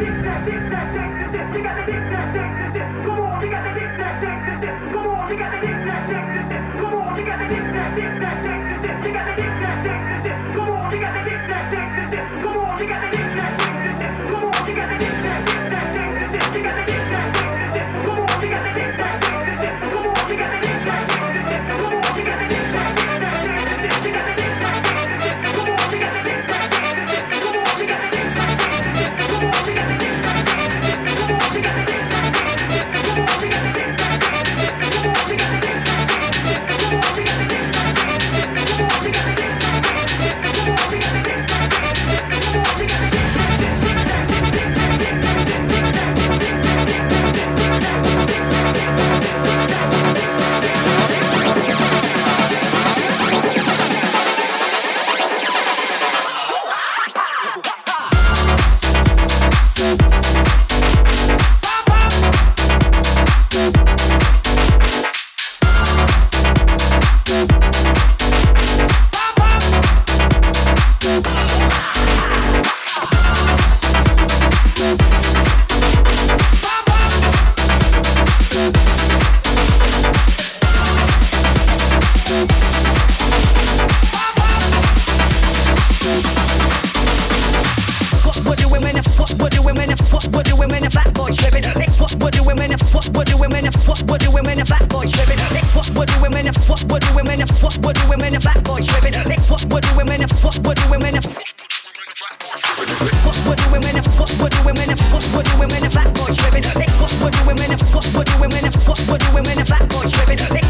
dick, that dick, that dick, that dick, that dick, that dick, that dick, what what do women if what what do women if fat boys women next what what do women if what what do women if what what do women if fat boys women next what what do women if what what do women if what what do women if what what do women if what what do women if fat boys women next what what do women if what what do women if what what do women if fat boys women next